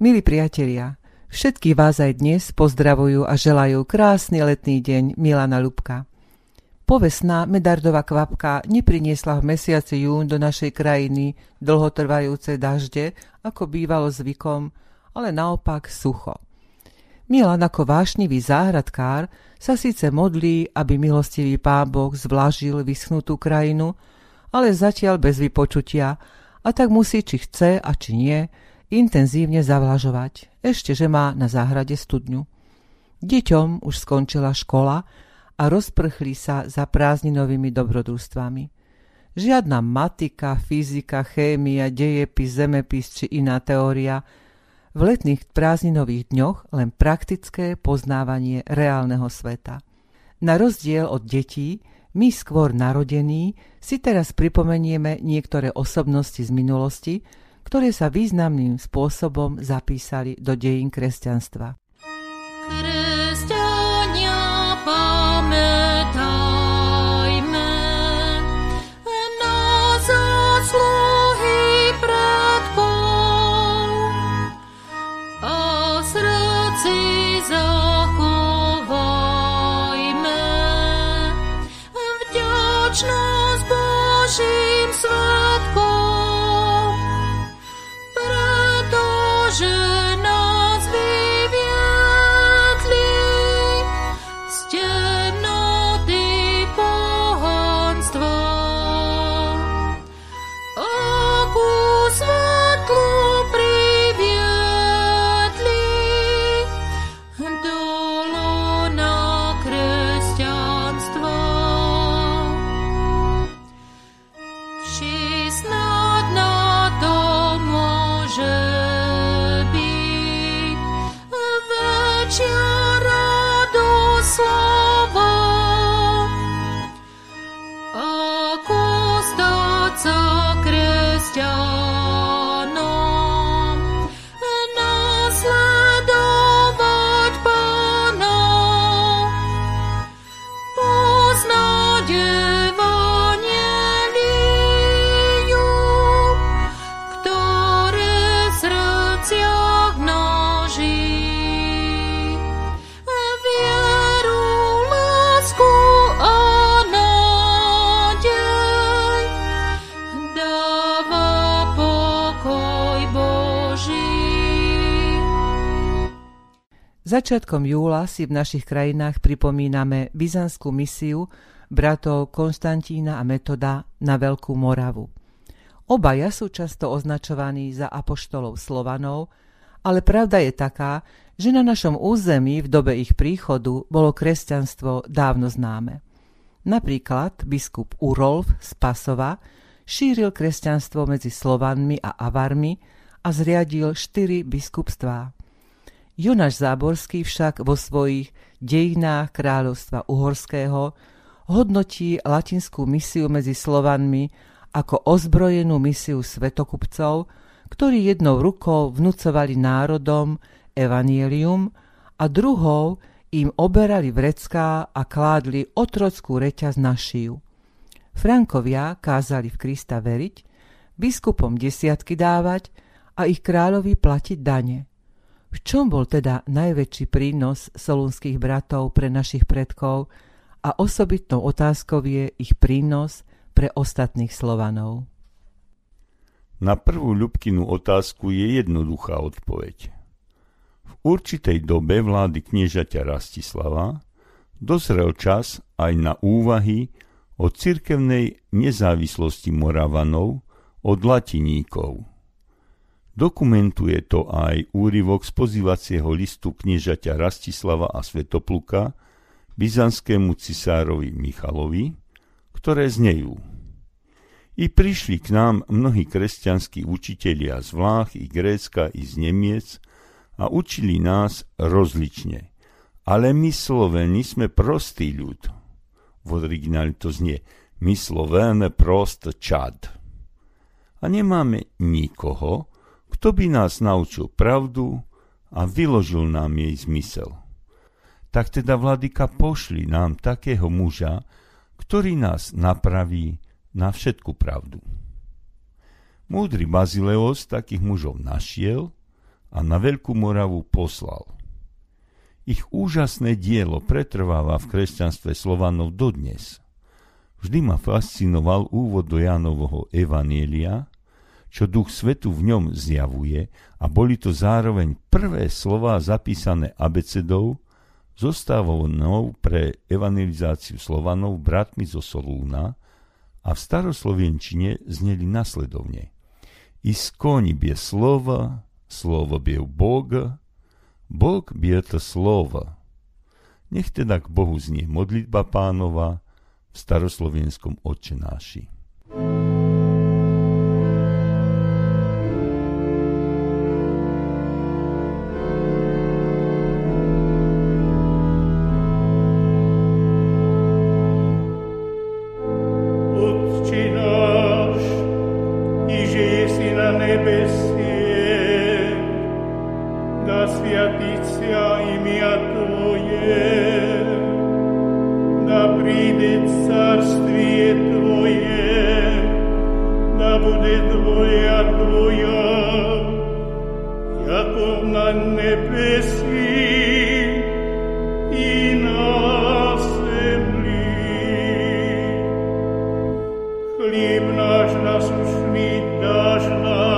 Milí priatelia, všetkých vás aj dnes pozdravujú a želajú krásny letný deň Milana Lubka. Povesná medardová kvapka nepriniesla v mesiaci jún do našej krajiny dlhotrvajúce dažde, ako bývalo zvykom, ale naopak sucho. Milan ako vášnivý záhradkár sa síce modlí, aby milostivý pán Boh zvlažil vyschnutú krajinu, ale zatiaľ bez vypočutia a tak musí, či chce a či nie, intenzívne zavlažovať, ešte že má na záhrade studňu. Deťom už skončila škola a rozprchli sa za prázdninovými dobrodružstvami. Žiadna matika, fyzika, chémia, dejepis, zemepis či iná teória, v letných prázdninových dňoch len praktické poznávanie reálneho sveta. Na rozdiel od detí, my skôr narodení si teraz pripomenieme niektoré osobnosti z minulosti, ktoré sa významným spôsobom zapísali do dejín kresťanstva. Začiatkom júla si v našich krajinách pripomíname byzantskú misiu bratov Konstantína a Metoda na Veľkú Moravu. Obaja sú často označovaní za apoštolov Slovanov, ale pravda je taká, že na našom území v dobe ich príchodu bolo kresťanstvo dávno známe. Napríklad biskup Urolf z Pasova šíril kresťanstvo medzi Slovanmi a Avarmi a zriadil štyri biskupstvá. Jonáš Záborský však vo svojich dejinách kráľovstva uhorského hodnotí latinskú misiu medzi Slovanmi ako ozbrojenú misiu svetokupcov, ktorí jednou rukou vnúcovali národom evanielium a druhou im oberali vrecká a kládli otrockú reťaz na šiju. Frankovia kázali v Krista veriť, biskupom desiatky dávať a ich kráľovi platiť dane. V čom bol teda najväčší prínos solúnskych bratov pre našich predkov a osobitnou otázkou je ich prínos pre ostatných Slovanov? Na prvú Ľubkinu otázku je jednoduchá odpoveď. V určitej dobe vlády kniežaťa Rastislava dozrel čas aj na úvahy o cirkevnej nezávislosti Moravanov od latiníkov – Dokumentuje to aj úryvok z pozývacieho listu kniežaťa Rastislava a Svetopluka byzantskému cisárovi Michalovi, ktoré znejú. I prišli k nám mnohí kresťanskí učitelia z Vlách i Grécka i z Nemiec a učili nás rozlične. Ale my Sloveni sme prostý ľud. V origináli to znie my Slovéne prost čad. A nemáme nikoho, kto by nás naučil pravdu a vyložil nám jej zmysel? Tak teda, vladyka, pošli nám takého muža, ktorý nás napraví na všetku pravdu. Múdry Bazileos takých mužov našiel a na Veľkú Moravu poslal. Ich úžasné dielo pretrváva v kresťanstve Slovanov dodnes. Vždy ma fascinoval úvod do Jánovho Evanielia, čo Duch Svetu v ňom zjavuje a boli to zároveň prvé slová zapísané abecedou, zostávanou pre evangelizáciu Slovanov bratmi zo Solúna a v staroslovenčine zneli nasledovne. Искони bie slova, slovo bie Boga, Bog bie to slovo. Nech teda k Bohu znie modlitba pánova v staroslovenskom Im naš nas ušmi, daš nas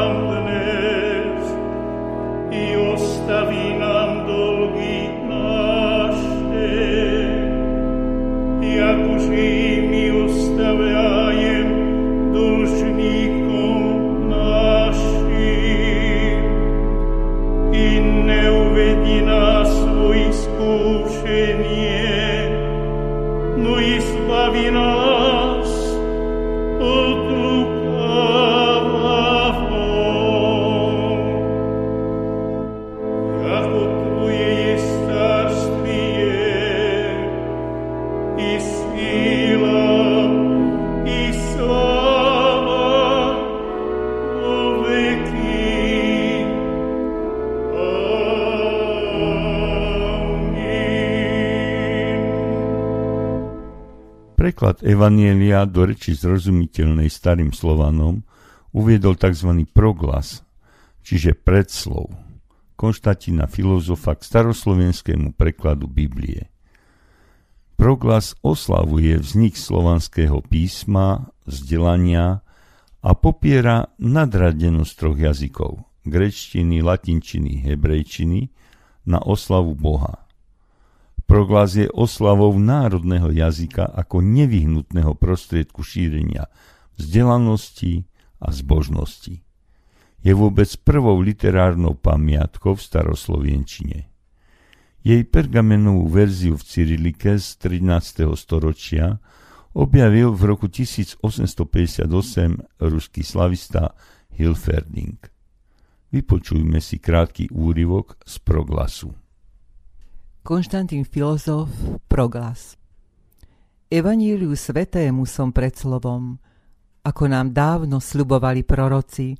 Preklad Evanielia do reči zrozumiteľnej starým Slovanom uviedol tzv. proglas, čiže predslov, Konštatina filozofa k staroslovenskému prekladu Biblie. Proglas oslavuje vznik slovanského písma, vzdelania a popiera nadradenosť troch jazykov grečtiny, latinčiny, hebrejčiny na oslavu Boha. Proglas je oslavou národného jazyka ako nevyhnutného prostriedku šírenia vzdelanosti a zbožnosti. Je vôbec prvou literárnou pamiatkou v staroslovienčine. Jej pergamenovú verziu v Cyrilike z 13. storočia objavil v roku 1858 ruský slavista Hilferding. Vypočujme si krátky úryvok z proglasu. Konštantín filozof Proglas Evaníliu svetému som pred slovom, ako nám dávno sľubovali proroci,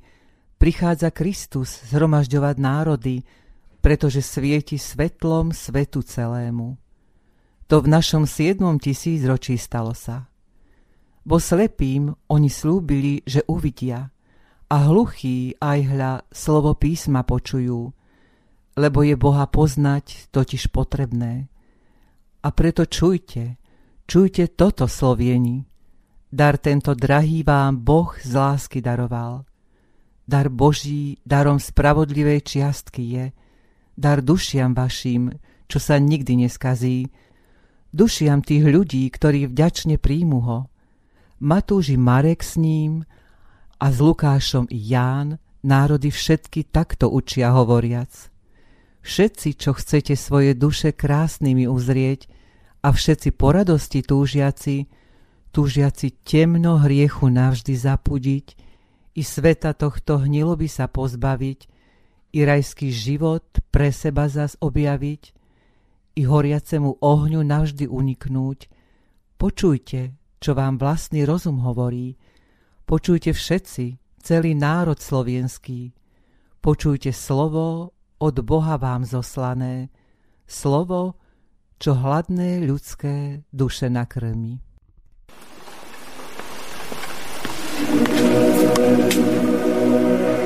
prichádza Kristus zhromažďovať národy, pretože svieti svetlom svetu celému. To v našom siedmom tisícročí stalo sa. Bo slepým oni slúbili, že uvidia, a hluchí aj hľa slovo písma počujú – lebo je Boha poznať totiž potrebné. A preto čujte, čujte toto slovieni. Dar tento drahý vám Boh z lásky daroval. Dar Boží darom spravodlivej čiastky je, dar dušiam vašim, čo sa nikdy neskazí, dušiam tých ľudí, ktorí vďačne príjmu ho. Matúži Marek s ním a s Lukášom i Ján národy všetky takto učia hovoriac všetci, čo chcete svoje duše krásnymi uzrieť a všetci po radosti túžiaci, túžiaci temno hriechu navždy zapudiť, i sveta tohto hnilo by sa pozbaviť, i rajský život pre seba zas objaviť, i horiacemu ohňu navždy uniknúť. Počujte, čo vám vlastný rozum hovorí. Počujte všetci, celý národ slovenský. Počujte slovo od Boha vám zoslané, slovo, čo hladné ľudské duše nakrmi. thank you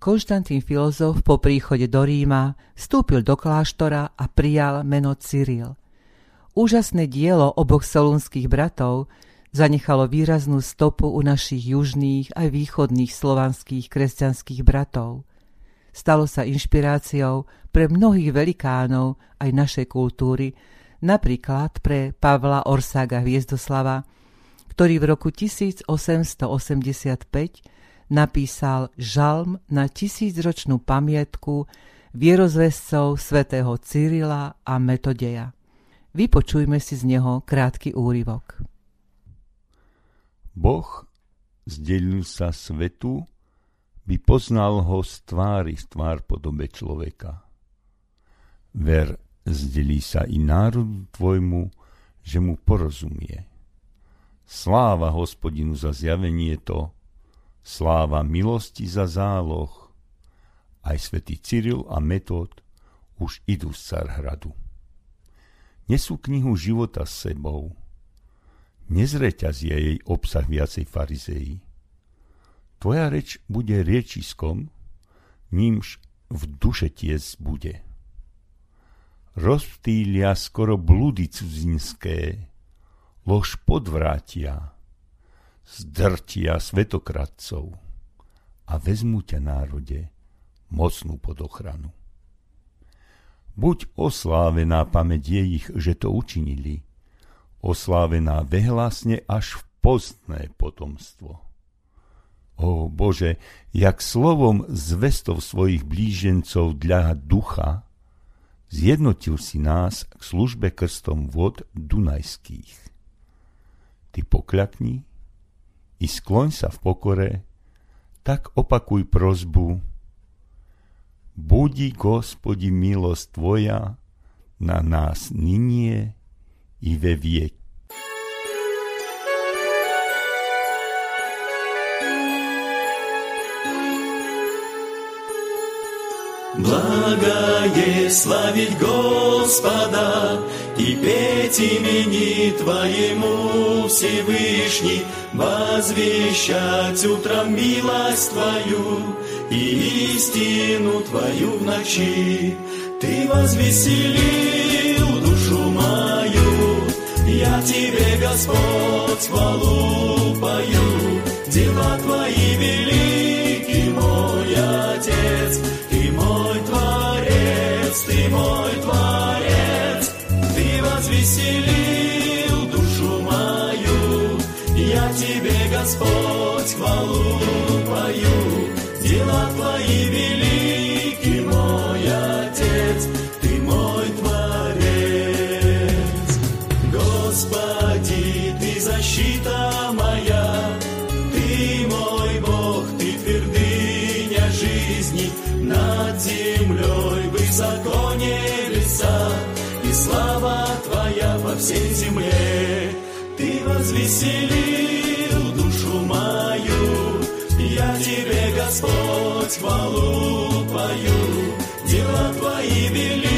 Konštantín filozof po príchode do Ríma vstúpil do kláštora a prijal meno Cyril. Úžasné dielo oboch solunských bratov zanechalo výraznú stopu u našich južných aj východných slovanských kresťanských bratov. Stalo sa inšpiráciou pre mnohých velikánov aj našej kultúry, napríklad pre Pavla Orsága Hviezdoslava, ktorý v roku 1885 napísal žalm na tisícročnú pamiatku vierozvescov svätého Cyrila a Metodeja. Vypočujme si z neho krátky úryvok. Boh zdelil sa svetu, by poznal ho z tvári v tvár podobe človeka. Ver zdelí sa i národu tvojmu, že mu porozumie. Sláva hospodinu za zjavenie to, Sláva milosti za záloh. Aj svätý Cyril a Metod už idú z Carhradu. Nesú knihu života s sebou. Nezreťazie jej obsah viacej farizeí. Tvoja reč bude riečiskom, nímž v duše tiec bude. Rozptýlia skoro blúdy cudzinské, lož podvrátia, zdrtia svetokradcov a vezmu ťa národe mocnú pod ochranu. Buď oslávená pamäť je ich, že to učinili, oslávená vehlasne až v postné potomstvo. O Bože, jak slovom zvestov svojich blížencov dla ducha, zjednotil si nás k službe krstom vod Dunajských. Ty pokľakni i skloň sa v pokore, tak opakuj prozbu. Budí, Gospodi, milosť Tvoja na nás nynie i ve viek. Благое славить Господа и петь имени Твоему Всевышний, возвещать утром милость Твою и истину Твою в ночи. Ты возвеселил душу мою, я Тебе, Господь, хвалу пою. Дела Твои велики, мой Отец, Ты мой Творец, Ты мой Творец. Ты возвеселил душу мою, я Тебе, Господь, хвалу пою. Дела Твои велики, мой Отец, Ты мой Творец. Господи, Ты защита моя, Ты мой Бог, Ты твердыня жизни, над землей высоко небеса, и слава Твоя по всей земле. Ты возвеселил душу мою, я Тебе, Господь, хвалу пою. Дела Твои велики,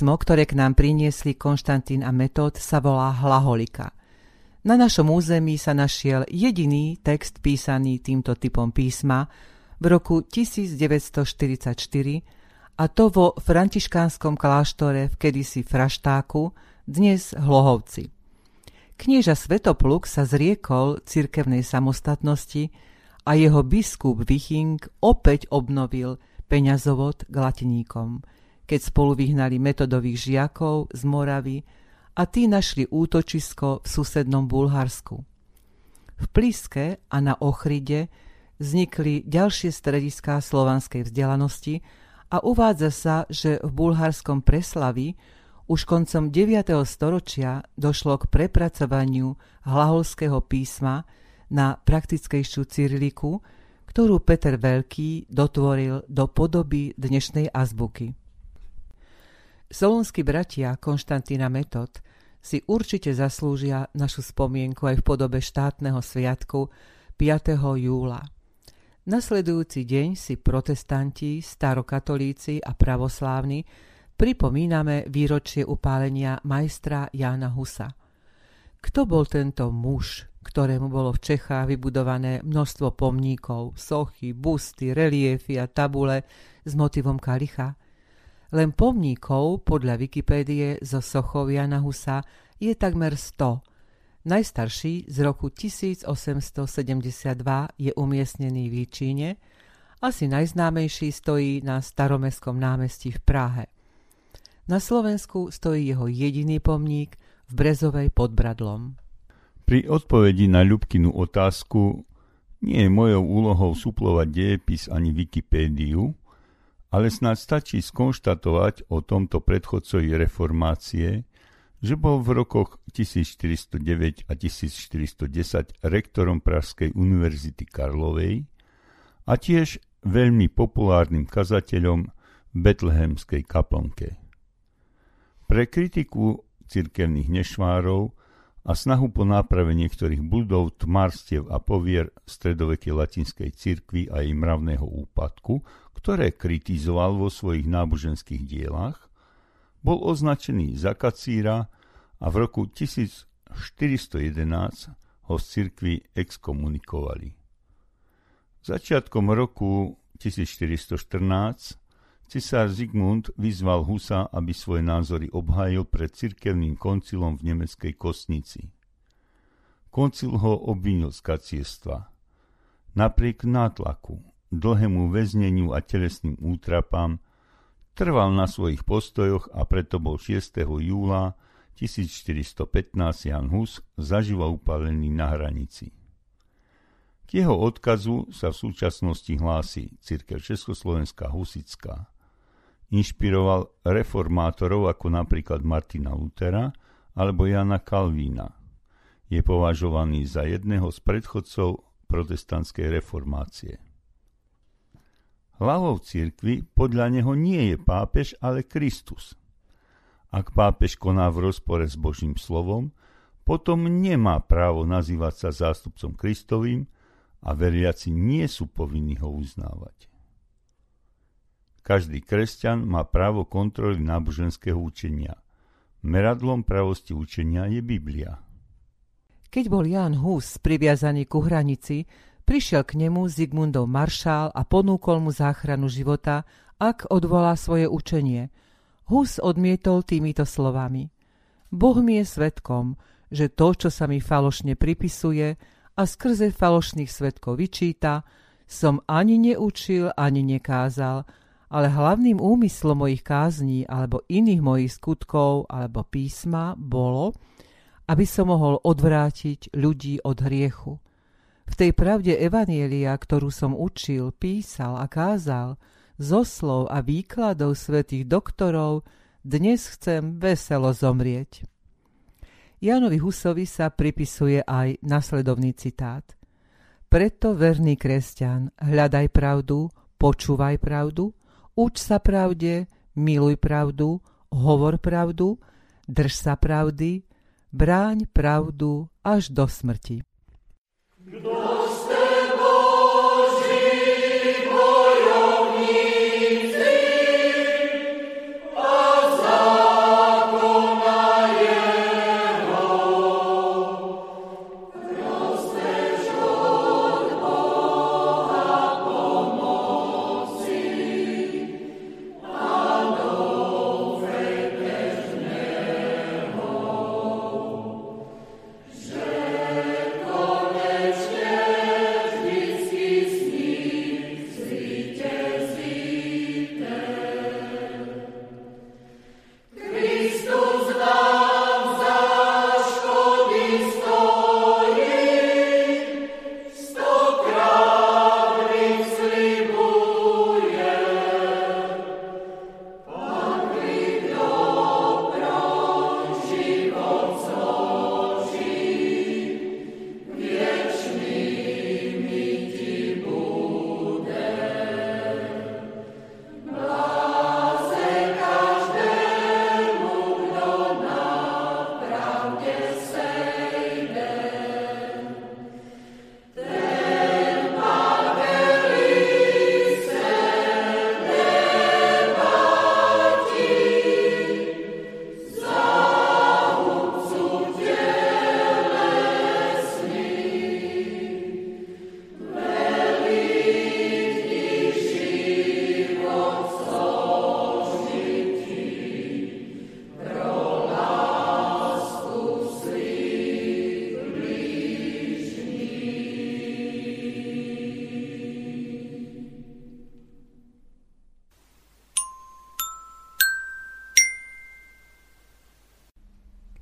Písmo, ktoré k nám priniesli Konštantín a Metód, sa volá Hlaholika. Na našom území sa našiel jediný text písaný týmto typom písma v roku 1944 a to vo františkánskom kláštore v kedysi Fraštáku, dnes Hlohovci. Knieža Svetopluk sa zriekol cirkevnej samostatnosti a jeho biskup Viching opäť obnovil peňazovod k latiníkom, keď spolu vyhnali metodových žiakov z Moravy a tí našli útočisko v susednom Bulharsku. V Pliske a na Ochride vznikli ďalšie strediská slovanskej vzdelanosti a uvádza sa, že v bulharskom Preslavi už koncom 9. storočia došlo k prepracovaniu hlaholského písma na praktickejšiu cyriliku, ktorú Peter Veľký dotvoril do podoby dnešnej azbuky. Solonskí bratia Konštantína Metod si určite zaslúžia našu spomienku aj v podobe štátneho sviatku 5. júla. Nasledujúci deň si protestanti, starokatolíci a pravoslávni pripomíname výročie upálenia majstra Jána Husa. Kto bol tento muž, ktorému bolo v Čechách vybudované množstvo pomníkov, sochy, busty, reliefy a tabule s motivom kalicha? Len pomníkov podľa Wikipédie zo sochov Jana Husa je takmer 100. Najstarší z roku 1872 je umiestnený v Líčíne, asi najznámejší stojí na staromestskom námestí v Prahe. Na Slovensku stojí jeho jediný pomník v Brezovej pod Bradlom. Pri odpovedi na Ľubkinu otázku nie je mojou úlohou suplovať dejepis ani Wikipédiu, ale snáď stačí skonštatovať o tomto predchodcovi reformácie, že bol v rokoch 1409 a 1410 rektorom Pražskej univerzity Karlovej a tiež veľmi populárnym kazateľom v Betlehemskej kaplnke. Pre kritiku cirkevných nešvárov a snahu po náprave niektorých budov, tmarstiev a povier stredovekej latinskej cirkvi a jej mravného úpadku, ktoré kritizoval vo svojich náboženských dielach, bol označený za kacíra a v roku 1411 ho z cirkvi exkomunikovali. Začiatkom roku 1414 Cisár Zigmund vyzval Husa, aby svoje názory obhájil pred cirkevným koncilom v nemeckej Kostnici. Koncil ho obvinil z kaciestva. Napriek nátlaku, dlhému väzneniu a telesným útrapám trval na svojich postojoch a preto bol 6. júla 1415 Jan Hus zaživa upálený na hranici. K jeho odkazu sa v súčasnosti hlási Cirkev Československá Husická inšpiroval reformátorov ako napríklad Martina Lutera alebo Jana Kalvína. Je považovaný za jedného z predchodcov protestantskej reformácie. Hlavou cirkvy podľa neho nie je pápež, ale Kristus. Ak pápež koná v rozpore s Božím slovom, potom nemá právo nazývať sa zástupcom Kristovým a veriaci nie sú povinní ho uznávať. Každý kresťan má právo kontroly náboženského učenia. Meradlom pravosti učenia je Biblia. Keď bol Jan Hus priviazaný ku hranici, prišiel k nemu Zigmundov maršál a ponúkol mu záchranu života, ak odvolá svoje učenie. Hus odmietol týmito slovami. Boh mi je svetkom, že to, čo sa mi falošne pripisuje a skrze falošných svetkov vyčíta, som ani neučil, ani nekázal, ale hlavným úmyslom mojich kázní alebo iných mojich skutkov alebo písma bolo, aby som mohol odvrátiť ľudí od hriechu. V tej pravde Evanielia, ktorú som učil, písal a kázal, zo slov a výkladov svetých doktorov, dnes chcem veselo zomrieť. Janovi Husovi sa pripisuje aj nasledovný citát. Preto, verný kresťan, hľadaj pravdu, počúvaj pravdu, Uč sa pravde, miluj pravdu, hovor pravdu, drž sa pravdy, bráň pravdu až do smrti.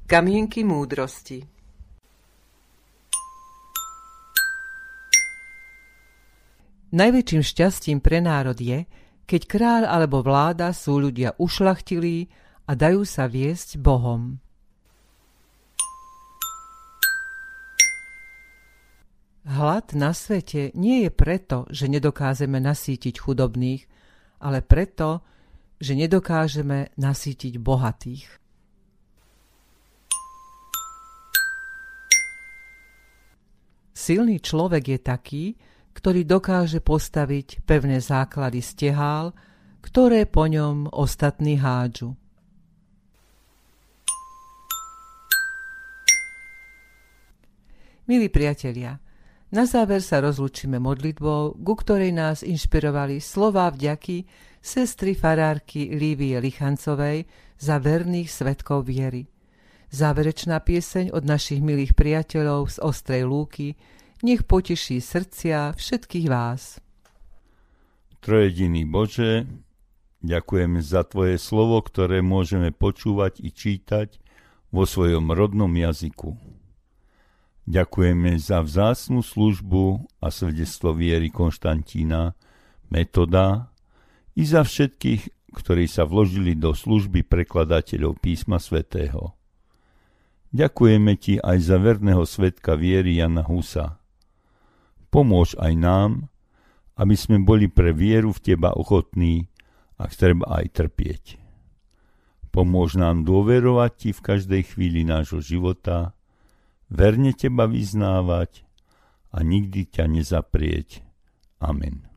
Kamienky múdrosti Najväčším šťastím pre národ je, keď kráľ alebo vláda sú ľudia ušlachtilí a dajú sa viesť Bohom. Hlad na svete nie je preto, že nedokážeme nasítiť chudobných, ale preto, že nedokážeme nasítiť bohatých. Silný človek je taký, ktorý dokáže postaviť pevné základy stehál, ktoré po ňom ostatní hádžu. Milí priatelia, na záver sa rozlučíme modlitbou, ku ktorej nás inšpirovali slová vďaky sestry farárky Lívie Lichancovej za verných svetkov viery. Záverečná pieseň od našich milých priateľov z Ostrej Lúky nech poteší srdcia všetkých vás. Trojediný Bože, ďakujeme za Tvoje slovo, ktoré môžeme počúvať i čítať vo svojom rodnom jazyku. Ďakujeme za vzácnú službu a svedectvo viery Konštantína, metoda i za všetkých, ktorí sa vložili do služby prekladateľov písma svätého. Ďakujeme Ti aj za verného svetka viery Jana Husa, Pomôž aj nám, aby sme boli pre vieru v Teba ochotní, ak treba aj trpieť. Pomôž nám dôverovať Ti v každej chvíli nášho života, verne Teba vyznávať a nikdy ťa nezaprieť. Amen.